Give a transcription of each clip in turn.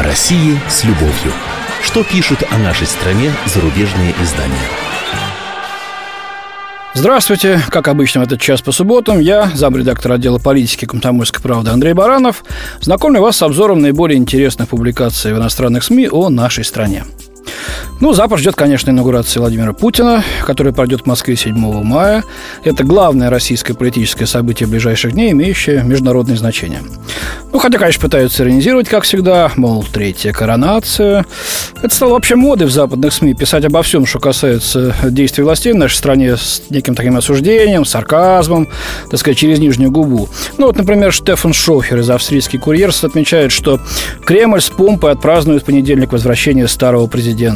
О России с любовью. Что пишут о нашей стране зарубежные издания? Здравствуйте. Как обычно в этот час по субботам я, замредактор отдела политики комсомольской правды Андрей Баранов, знакомлю вас с обзором наиболее интересных публикаций в иностранных СМИ о нашей стране. Ну, Запад ждет, конечно, инаугурации Владимира Путина, которая пройдет в Москве 7 мая. Это главное российское политическое событие ближайших дней, имеющее международное значение. Ну, хотя, конечно, пытаются иронизировать, как всегда, мол, третья коронация. Это стало вообще модой в западных СМИ писать обо всем, что касается действий властей в нашей стране с неким таким осуждением, сарказмом, так сказать, через нижнюю губу. Ну, вот, например, Штефан Шофер из «Австрийский курьер» отмечает, что Кремль с помпой отпразднует в понедельник возвращение старого президента.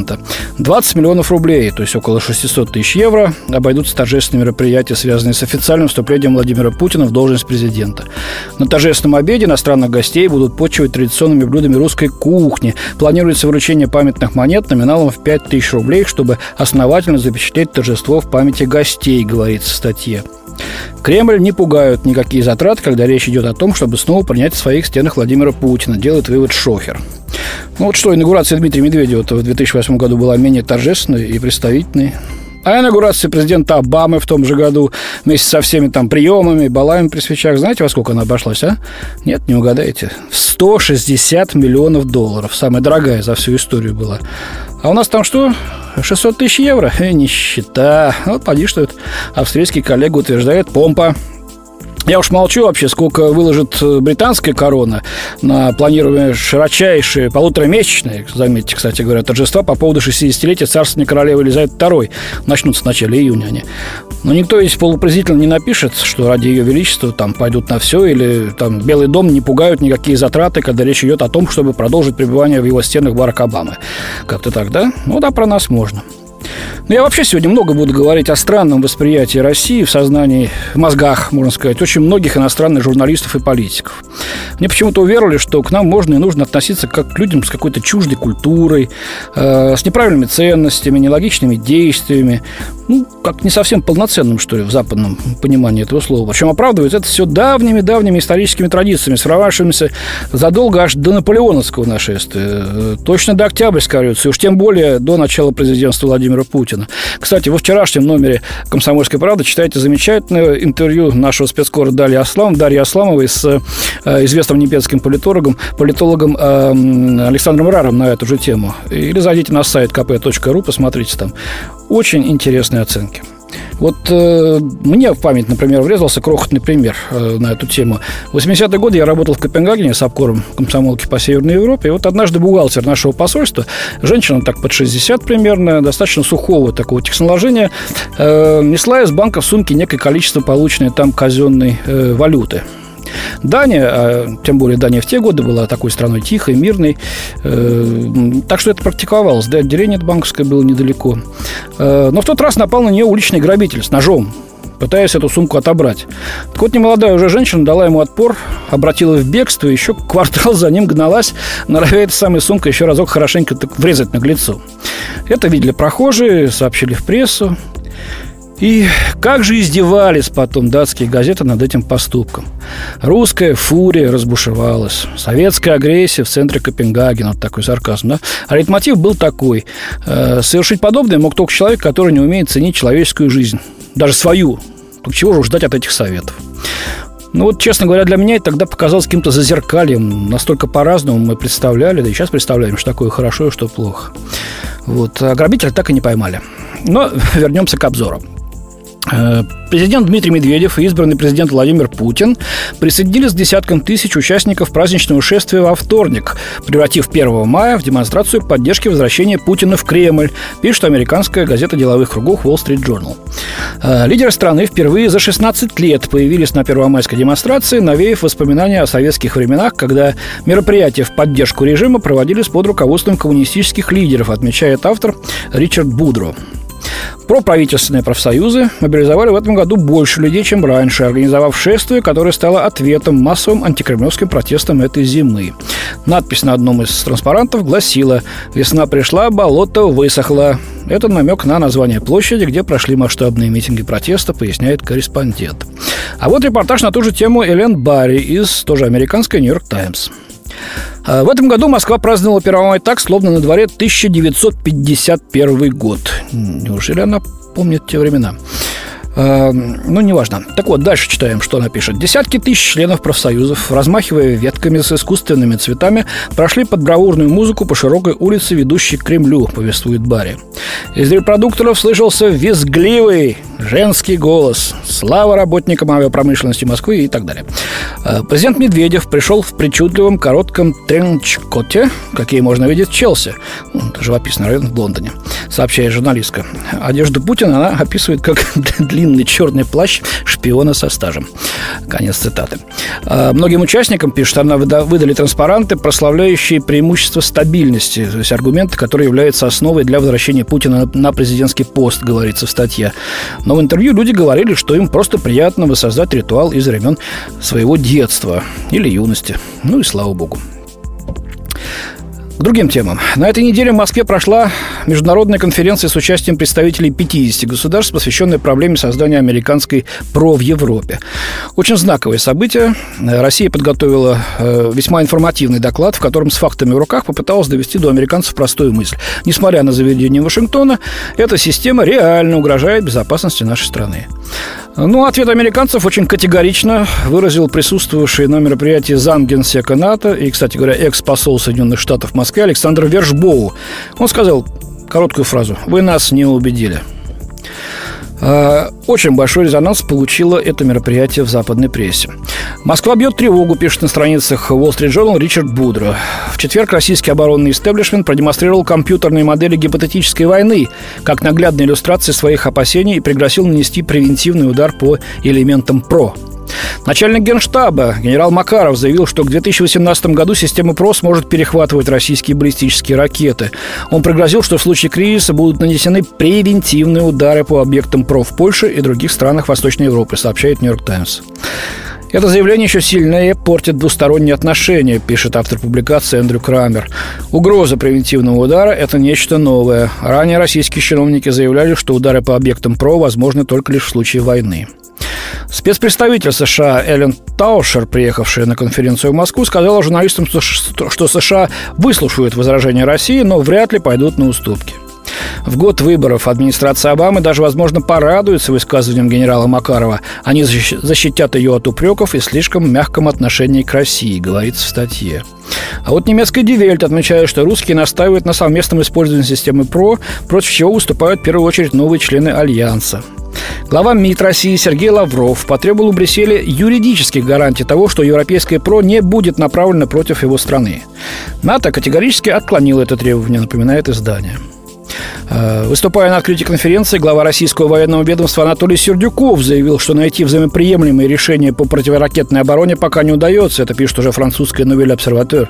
20 миллионов рублей, то есть около 600 тысяч евро, обойдутся торжественные мероприятия, связанные с официальным вступлением Владимира Путина в должность президента. На торжественном обеде иностранных гостей будут почивать традиционными блюдами русской кухни. Планируется вручение памятных монет номиналом в 5000 рублей, чтобы основательно запечатлеть торжество в памяти гостей, говорится в статье. Кремль не пугают никакие затраты, когда речь идет о том, чтобы снова принять в своих стенах Владимира Путина, делает вывод Шохер. Ну вот что, инаугурация Дмитрия Медведева в 2008 году была менее торжественной и представительной. А инаугурация президента Обамы в том же году вместе со всеми там приемами, балами при свечах, знаете, во сколько она обошлась, а? Нет, не угадаете. В 160 миллионов долларов. Самая дорогая за всю историю была. А у нас там что? 600 тысяч евро? Э, нищета. Вот поди, что это австрийский коллега утверждает, помпа. Я уж молчу вообще, сколько выложит э, британская корона на планируемые широчайшие полуторамесячные, заметьте, кстати говоря, торжества по поводу 60-летия царствования королевы Елизаветы II. Начнутся в начале июня они. Но никто из полупрезрительно не напишет, что ради ее величества там пойдут на все, или там Белый дом не пугают никакие затраты, когда речь идет о том, чтобы продолжить пребывание в его стенах Барак Обамы. Как-то так, да? Ну да, про нас можно. Но ну, я вообще сегодня много буду говорить о странном восприятии России в сознании, в мозгах, можно сказать, очень многих иностранных журналистов и политиков. Мне почему-то уверовали, что к нам можно и нужно относиться как к людям с какой-то чуждой культурой, э, с неправильными ценностями, нелогичными действиями, ну, как не совсем полноценным, что ли, в западном понимании этого слова. Причем оправдывается это все давними-давними историческими традициями, сформировавшимися задолго аж до наполеоновского нашествия, э, точно до Октябрьской революции, уж тем более до начала президентства Владимира Путина. Кстати, во вчерашнем номере «Комсомольской правды» читайте замечательное интервью нашего спецкора Дарьи, Аслам, Дарьи Асламовой с э, известным немецким политологом, политологом э, Александром Раром на эту же тему. Или зайдите на сайт kp.ru, посмотрите там. Очень интересные оценки. Вот э, мне в память, например, врезался крохотный пример э, на эту тему. В 80-е годы я работал в Копенгагене с обкором комсомолки по Северной Европе. И вот однажды бухгалтер нашего посольства, женщина так под 60 примерно, достаточно сухого такого технологения, э, несла из банка в сумке некое количество полученной там казенной э, валюты. Дания, а тем более Дания в те годы была такой страной тихой, мирной, э, так что это практиковалось. Да, отделение банковское было недалеко. Э, но в тот раз напал на нее уличный грабитель с ножом пытаясь эту сумку отобрать. Так вот, немолодая уже женщина дала ему отпор, обратила в бегство, еще квартал за ним гналась, норовя этой самой сумкой еще разок хорошенько так врезать наглецу. Это видели прохожие, сообщили в прессу. И как же издевались потом датские газеты над этим поступком. Русская фурия разбушевалась. Советская агрессия в центре Копенгагена. Вот такой сарказм, да? А мотив был такой. Э, совершить подобное мог только человек, который не умеет ценить человеческую жизнь. Даже свою. Так чего же ждать от этих советов? Ну вот, честно говоря, для меня это тогда показалось каким-то зазеркальем. Настолько по-разному мы представляли, да и сейчас представляем, что такое хорошо и что плохо. Вот. А грабителя так и не поймали. Но вернемся к обзору. Э, президент Дмитрий Медведев и избранный президент Владимир Путин присоединились к десяткам тысяч участников праздничного шествия во вторник, превратив 1 мая в демонстрацию поддержки возвращения Путина в Кремль, пишет американская газета деловых кругов Wall Street Journal. Э, лидеры страны впервые за 16 лет появились на первомайской демонстрации, навеяв воспоминания о советских временах, когда мероприятия в поддержку режима проводились под руководством коммунистических лидеров, отмечает автор Ричард Будро. Проправительственные профсоюзы мобилизовали в этом году больше людей, чем раньше, организовав шествие, которое стало ответом массовым антикремлевским протестам этой зимы. Надпись на одном из транспарантов гласила «Весна пришла, болото высохло». Это намек на название площади, где прошли масштабные митинги протеста, поясняет корреспондент. А вот репортаж на ту же тему Элен Барри из тоже американской «Нью-Йорк Таймс». А, в этом году Москва праздновала 1 мая так, словно на дворе 1951 год. Неужели она помнит те времена? Э, ну, неважно. Так вот, дальше читаем, что она пишет. Десятки тысяч членов профсоюзов, размахивая ветками с искусственными цветами, прошли под бравурную музыку по широкой улице, ведущей к Кремлю, повествует Барри. Из репродукторов слышался визгливый женский голос. Слава работникам авиапромышленности Москвы и так далее. Э, президент Медведев пришел в причудливом коротком тренчкоте, какие можно видеть в Челси, ну, живописный район в Лондоне, сообщает журналистка. Одежду Путина она описывает как длинный черный плащ шпиона со стажем. Конец цитаты. А, многим участникам, пишет она, выдали транспаранты, прославляющие преимущество стабильности, то есть аргументы, которые являются основой для возвращения Путина на президентский пост, говорится в статье. Но в интервью люди говорили, что им просто приятно воссоздать ритуал из времен своего детства или юности. Ну и слава богу. К другим темам. На этой неделе в Москве прошла международная конференция с участием представителей 50 государств, посвященная проблеме создания американской ПРО в Европе. Очень знаковое событие. Россия подготовила э, весьма информативный доклад, в котором с фактами в руках попыталась довести до американцев простую мысль. Несмотря на заведение Вашингтона, эта система реально угрожает безопасности нашей страны. Ну, ответ американцев очень категорично выразил присутствовавший на мероприятии замгенсека НАТО и, кстати говоря, экс-посол Соединенных Штатов в Москве Александр Вершбоу. Он сказал короткую фразу «Вы нас не убедили». А, очень большой резонанс получило это мероприятие в западной прессе. Москва бьет тревогу, пишет на страницах Wall Street Journal Ричард Будро. В четверг российский оборонный истеблишмент продемонстрировал компьютерные модели гипотетической войны как наглядной иллюстрации своих опасений и пригласил нанести превентивный удар по элементам ПРО – Начальник генштаба генерал Макаров заявил, что к 2018 году система ПРОС может перехватывать российские баллистические ракеты. Он пригрозил, что в случае кризиса будут нанесены превентивные удары по объектам ПРО в Польше и других странах Восточной Европы, сообщает «Нью-Йорк Таймс». Это заявление еще сильнее портит двусторонние отношения, пишет автор публикации Эндрю Крамер. Угроза превентивного удара – это нечто новое. Ранее российские чиновники заявляли, что удары по объектам ПРО возможны только лишь в случае войны. Спецпредставитель США Эллен Таушер, приехавшая на конференцию в Москву, сказала журналистам, что США выслушают возражения России, но вряд ли пойдут на уступки. В год выборов администрация Обамы даже, возможно, порадуется высказыванием генерала Макарова. Они защитят ее от упреков и слишком мягком отношении к России, говорится в статье. А вот немецкая Дивельт отмечает, что русские настаивают на совместном использовании системы ПРО, против чего выступают в первую очередь новые члены Альянса. Глава МИД России Сергей Лавров потребовал у Брюсселя юридических гарантий того, что европейское ПРО не будет направлено против его страны. НАТО категорически отклонил это требование, напоминает издание. Э, выступая на открытии конференции, глава российского военного ведомства Анатолий Сердюков заявил, что найти взаимоприемлемые решения по противоракетной обороне пока не удается. Это пишет уже французская новель «Обсерватор».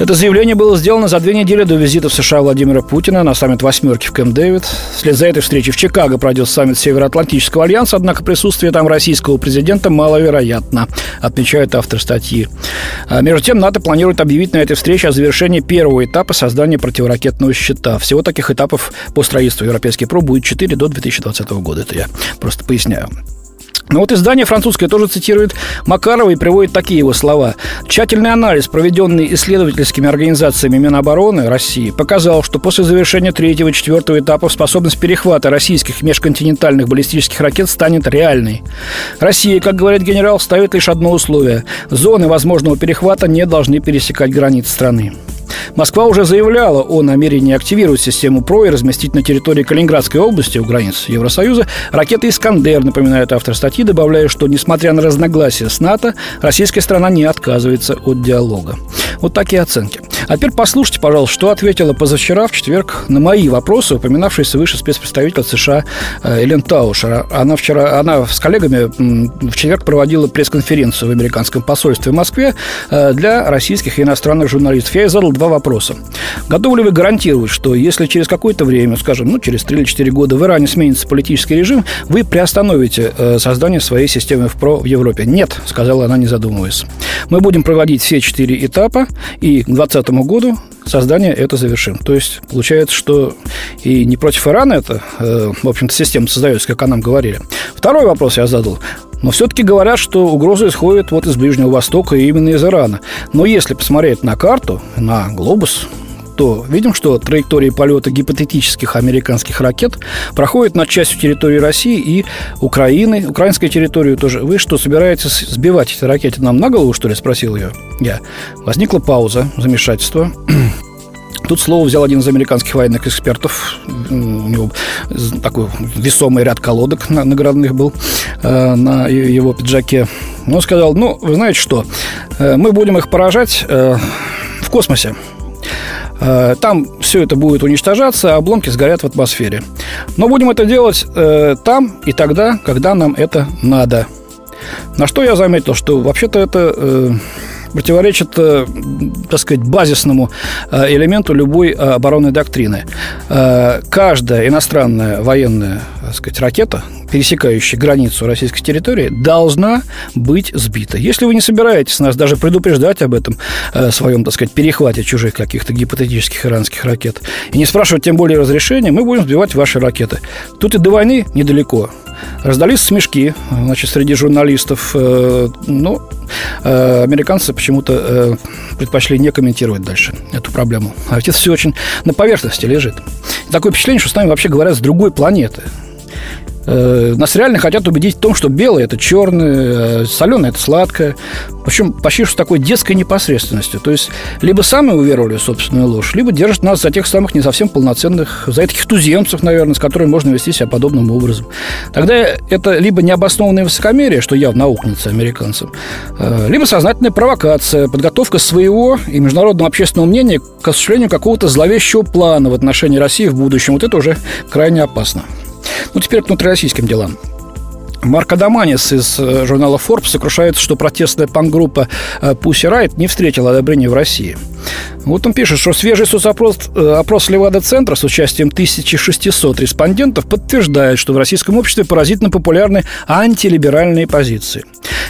Это заявление было сделано за две недели до визита в США Владимира Путина на саммит «восьмерки» в Кэмп Дэвид. Вслед за этой встречей в Чикаго пройдет саммит Североатлантического альянса, однако присутствие там российского президента маловероятно, отмечает автор статьи. А между тем, НАТО планирует объявить на этой встрече о завершении первого этапа создания противоракетного щита. Всего таких этапов по строительству европейских проб будет 4 до 2020 года. Это я просто поясняю. Но вот издание французское тоже цитирует Макарова и приводит такие его слова. Тщательный анализ, проведенный исследовательскими организациями Минобороны России, показал, что после завершения третьего и четвертого этапов способность перехвата российских межконтинентальных баллистических ракет станет реальной. Россия, как говорит генерал, ставит лишь одно условие. Зоны возможного перехвата не должны пересекать границы страны. Москва уже заявляла о намерении активировать систему ПРО и разместить на территории Калининградской области у границ Евросоюза ракеты «Искандер», напоминает автор статьи, добавляя, что, несмотря на разногласия с НАТО, российская страна не отказывается от диалога. Вот такие оценки. А теперь послушайте, пожалуйста, что ответила позавчера, в четверг, на мои вопросы, упоминавшийся выше спецпредставитель США э, Элен Таушер. Она вчера, она с коллегами в четверг проводила пресс-конференцию в американском посольстве в Москве э, для российских и иностранных журналистов. Я ей задал два вопроса. Готовы ли вы гарантировать, что если через какое-то время, скажем, ну, через 3 или 4 года в Иране сменится политический режим, вы приостановите э, создание своей системы в ПРО в Европе? Нет, сказала она, не задумываясь. Мы будем проводить все четыре этапа, и к 2020 году создание это завершим. То есть получается, что и не против Ирана это, э, в общем-то, система создается, как о нам говорили. Второй вопрос я задал. Но все-таки говорят, что угроза исходит вот из Ближнего Востока и именно из Ирана. Но если посмотреть на карту, на глобус, то видим, что траектории полета гипотетических американских ракет проходят над частью территории России и Украины, украинской территорию тоже. Вы что, собираетесь сбивать эти ракеты нам на голову, что ли, спросил ее я. Возникла пауза, замешательство. Тут слово взял один из американских военных экспертов. У него такой весомый ряд колодок наградных был э, на его пиджаке. Он сказал, ну, вы знаете что, э, мы будем их поражать э, в космосе. Там все это будет уничтожаться, а обломки сгорят в атмосфере. Но будем это делать э, там и тогда, когда нам это надо. На что я заметил, что вообще-то это э, противоречит, э, так сказать, базисному э, элементу любой оборонной доктрины. Э, каждая иностранная военная, так сказать, ракета, пересекающая границу российской территории, должна быть сбита. Если вы не собираетесь нас даже предупреждать об этом своем, так сказать, перехвате чужих каких-то гипотетических иранских ракет, и не спрашивать тем более разрешения, мы будем сбивать ваши ракеты. Тут и до войны недалеко. Раздались смешки, значит, среди журналистов. Э, ну, э, американцы почему-то э, предпочли не комментировать дальше эту проблему. А ведь это все очень на поверхности лежит. Такое впечатление, что с нами вообще говорят с другой планеты. Э, нас реально хотят убедить в том, что белое – это черное, э, соленое – это сладкое. Причем почти что такой детской непосредственностью. То есть, либо сами уверовали в собственную ложь, либо держат нас за тех самых не совсем полноценных, за этих туземцев, наверное, с которыми можно вести себя подобным образом. Тогда это либо необоснованное высокомерие, что явно аукнется американцам, э, либо сознательная провокация, подготовка своего и международного общественного мнения к осуществлению какого-то зловещего плана в отношении России в будущем. Вот это уже крайне опасно. Ну, теперь к внутрироссийским делам. Марк Адаманис из э, журнала Forbes сокрушается, что протестная панк-группа э, Pussy Riot не встретила одобрения в России. Вот он пишет, что свежий соцопрос э, опрос Левада-центра с участием 1600 респондентов подтверждает, что в российском обществе поразительно популярны антилиберальные позиции.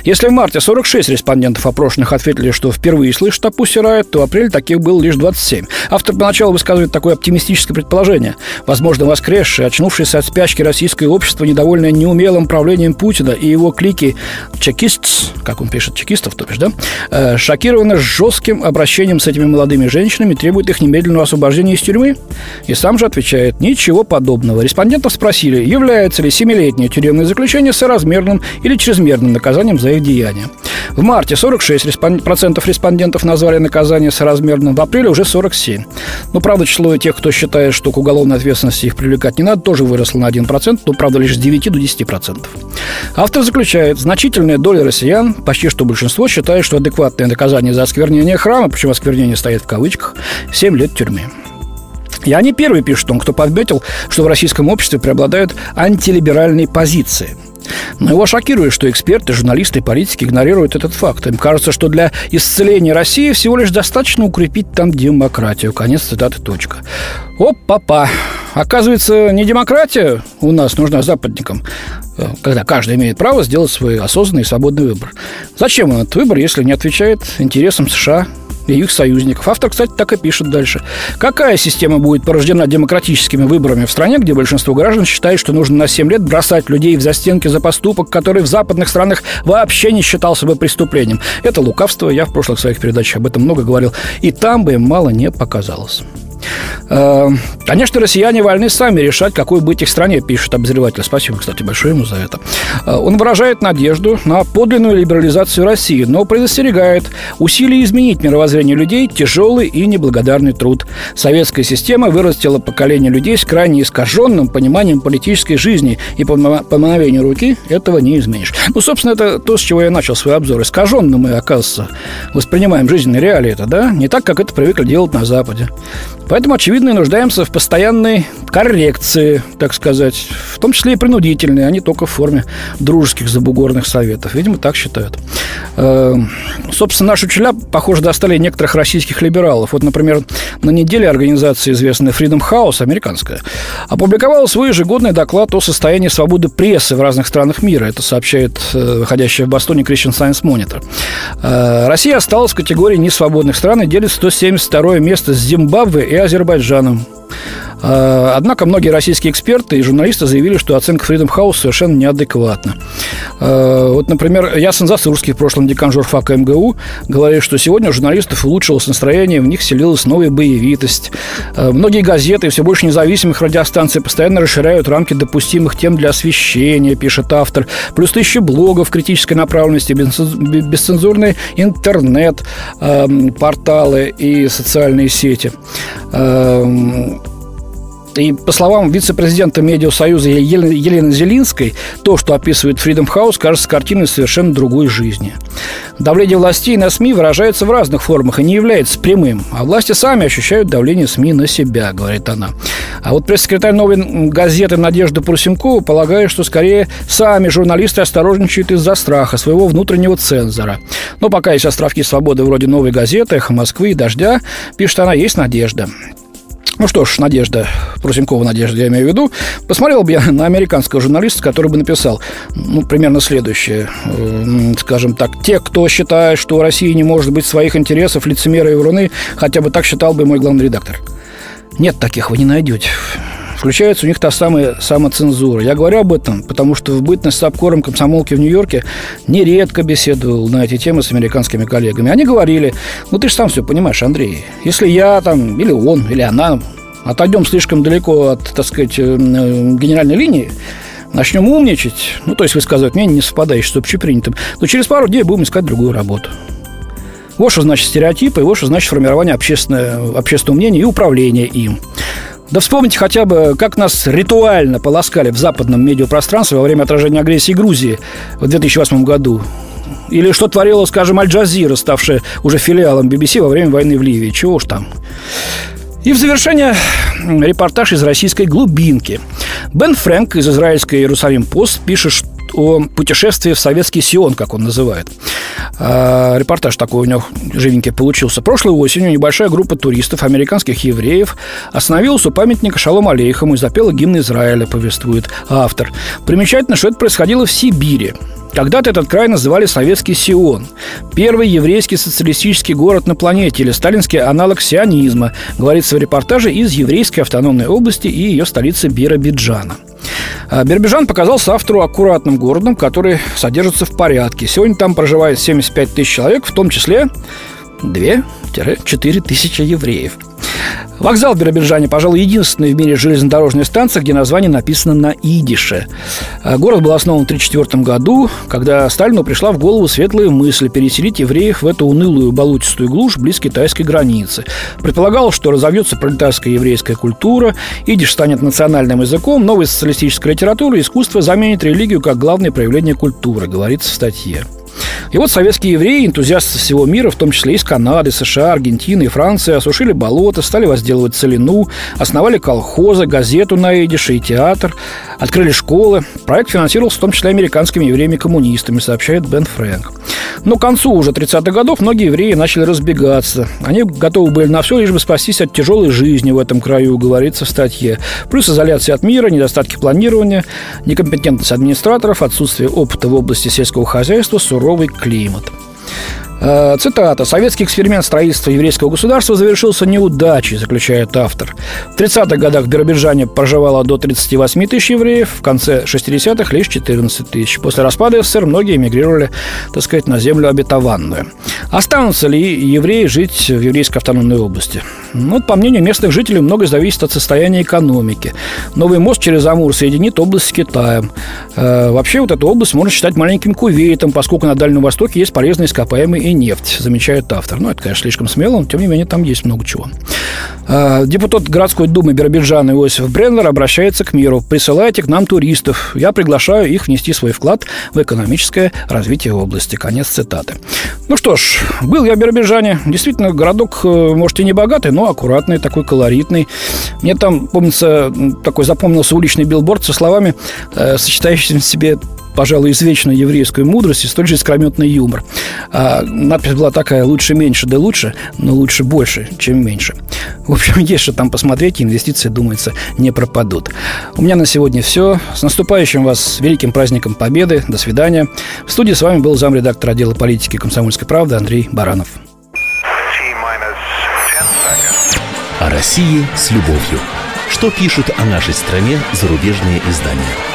Если в марте 46 респондентов опрошенных ответили, что впервые слышат о Riot, то в апреле таких было лишь 27. Автор поначалу высказывает такое оптимистическое предположение. Возможно, воскресшее, очнувшееся от спячки российское общество, недовольное неумелым правлением Путина и его клики чекист, как он пишет, чекистов, то бишь, да, э, шокировано жестким обращением с этими молодыми женщинами, требует их немедленного освобождения из тюрьмы. И сам же отвечает, ничего подобного. Респондентов спросили, является ли семилетнее тюремное заключение соразмерным или чрезмерным наказанием за их деяния. В марте 46% респондентов назвали наказание соразмерным, в апреле уже 47%. Но, правда, число тех, кто считает, что к уголовной ответственности их привлекать не надо, тоже выросло на 1%, но, правда, лишь с 9 до 10%. Автор заключает, значительная доля россиян, почти что большинство, считает, что адекватное наказание за осквернение храма, причем осквернение стоит в кавычках, 7 лет тюрьмы. Я не первый пишет он, кто подметил, что в российском обществе преобладают антилиберальные позиции – но его шокирует, что эксперты, журналисты и политики игнорируют этот факт. Им кажется, что для исцеления России всего лишь достаточно укрепить там демократию. Конец цитаты, точка. Оп-папа. Оказывается, не демократия у нас нужна западникам, э, когда каждый имеет право сделать свой осознанный и свободный выбор. Зачем он этот выбор, если не отвечает интересам США, и их союзников. Автор, кстати, так и пишет дальше. Какая система будет порождена демократическими выборами в стране, где большинство граждан считает, что нужно на 7 лет бросать людей в застенки за поступок, который в западных странах вообще не считался бы преступлением? Это лукавство, я в прошлых своих передачах об этом много говорил. И там бы им мало не показалось. Э, конечно, россияне вольны сами решать, какой быть их стране, пишет обозреватель. Спасибо, кстати, большое ему за это. Э, он выражает надежду на подлинную либерализацию России, но предостерегает усилия изменить мировоззрение людей тяжелый и неблагодарный труд. Советская система вырастила поколение людей с крайне искаженным пониманием политической жизни, и по, мановению руки этого не изменишь. Ну, собственно, это то, с чего я начал свой обзор. Искаженно мы, оказывается, воспринимаем жизненные реалии это, да? Не так, как это привыкли делать на Западе. Поэтому, очевидно, нуждаемся в постоянной коррекции, так сказать, в том числе и принудительной, а не только в форме дружеских забугорных советов. Видимо, так считают. Э, собственно, наши учителя, похоже, достали некоторых российских либералов. Вот, например, на неделе организация, известная Freedom House, американская, опубликовала свой ежегодный доклад о состоянии свободы прессы в разных странах мира. Это сообщает э, выходящая в Бостоне Christian Science Monitor. Э, Россия осталась в категории несвободных стран и делит 172 место с Зимбабве и Азербайджаном. А, однако многие российские эксперты и журналисты заявили, что оценка Freedom House совершенно неадекватна. А, вот, например, Ясен Засурский, в прошлом декан журфака МГУ, говорит, что сегодня у журналистов улучшилось настроение, в них селилась новая боевитость. А, многие газеты и все больше независимых радиостанций постоянно расширяют рамки допустимых тем для освещения, пишет автор. Плюс тысячи блогов критической направленности, бесцензурный интернет, порталы и социальные сети э, и по словам вице-президента Медиасоюза Елены Зелинской, то, что описывает Freedom House, кажется картиной совершенно другой жизни. Давление властей на СМИ выражается в разных формах и не является прямым, а власти сами ощущают давление СМИ на себя, говорит она. А вот пресс-секретарь новой газеты Надежда Прусенкова полагает, что скорее сами журналисты осторожничают из-за страха своего внутреннего цензора. Но пока есть островки свободы вроде «Новой газеты», «Эхо Москвы» и «Дождя», пишет она, есть надежда. Ну что ж, Надежда, Прусенкова Надежда, я имею в виду, посмотрел бы я на американского журналиста, который бы написал, ну, примерно следующее. Скажем так, те, кто считает, что у России не может быть своих интересов, лицемеры и вруны, хотя бы так считал бы мой главный редактор. Нет таких, вы не найдете включается у них та самая самоцензура. Я говорю об этом, потому что в бытность с обкором комсомолки в Нью-Йорке нередко беседовал на эти темы с американскими коллегами. Они говорили, ну ты же сам все понимаешь, Андрей, если я там, или он, или она отойдем слишком далеко от, так сказать, э, генеральной линии, начнем умничать, ну, то есть высказывать мнение, не совпадающее с общепринятым, то через пару дней будем искать другую работу. Вот что значит стереотипы, вот что значит формирование общественного, общественного мнения и управление им. Да вспомните хотя бы, как нас ритуально полоскали в западном медиапространстве во время отражения агрессии Грузии в 2008 году. Или что творила, скажем, Аль-Джазира, ставшая уже филиалом BBC во время войны в Ливии. Чего уж там. И в завершение репортаж из российской глубинки. Бен Фрэнк из израильской Иерусалим Пост пишет о путешествии в советский Сион, как он называет. А, репортаж такой у него живенький получился. Прошлой осенью небольшая группа туристов, американских евреев, остановилась у памятника Шалом Алейхаму и запела гимн Израиля, повествует автор. Примечательно, что это происходило в Сибири. Когда-то этот край называли Советский Сион. Первый еврейский социалистический город на планете или сталинский аналог сионизма, говорится в репортаже из еврейской автономной области и ее столицы Биробиджана. А Биробиджан показался автору аккуратным городом, который содержится в порядке. Сегодня там проживает 75 тысяч человек, в том числе 2-4 тысячи евреев – Вокзал в Биробиджане, пожалуй, единственная в мире железнодорожная станция, где название написано на идише. А город был основан в 1934 году, когда Сталину пришла в голову светлая мысль переселить евреев в эту унылую болотистую глушь близ китайской границы. Предполагалось, что разовьется пролетарская еврейская культура, идиш станет национальным языком, новая социалистическая литература и искусство заменит религию как главное проявление культуры, говорится в статье. И вот советские евреи, энтузиасты всего мира, в том числе из Канады, США, Аргентины и Франции, осушили болото, стали возделывать целину, основали колхозы, газету на идише и театр, открыли школы. Проект финансировался в том числе американскими евреями-коммунистами, сообщает Бен Фрэнк. Но к концу уже 30-х годов многие евреи начали разбегаться. Они готовы были на все, лишь бы спастись от тяжелой жизни в этом краю, говорится в статье. Плюс изоляция от мира, недостатки планирования, некомпетентность администраторов, отсутствие опыта в области сельского хозяйства, суровый климат. Э, цитата. «Советский эксперимент строительства еврейского государства завершился неудачей», заключает автор. В 30-х годах в Биробиджане проживало до 38 тысяч евреев, в конце 60-х лишь 14 тысяч. После распада СССР многие эмигрировали, так сказать, на землю обетованную. Останутся ли евреи жить в еврейской автономной области? Ну, вот, по мнению местных жителей, многое зависит от состояния экономики. Новый мост через Амур соединит область с Китаем. Э, вообще, вот эту область можно считать маленьким Кувейтом, поскольку на Дальнем Востоке есть полезные ископаемые и нефть, замечает автор. Ну, это, конечно, слишком смело, но, тем не менее, там есть много чего. Э, депутат городской думы Биробиджана Иосиф Бреннер обращается к миру. Присылайте к нам туристов. Я приглашаю их внести свой вклад в экономическое развитие области. Конец цитаты. Ну что ж, был я в Биробиджане. Действительно, городок, э, может, и не богатый, но аккуратный, такой колоритный. Мне там, помнится, такой запомнился уличный билборд со словами, э, сочетающими в себе пожалуй, извечную еврейскую мудрость и столь же искрометный юмор. А надпись была такая «Лучше меньше, да лучше, но лучше больше, чем меньше». В общем, есть что там посмотреть, инвестиции, думается, не пропадут. У меня на сегодня все. С наступающим вас великим праздником Победы. До свидания. В студии с вами был замредактор отдела политики комсомольской правды Андрей Баранов. О России с любовью. Что пишут о нашей стране зарубежные издания?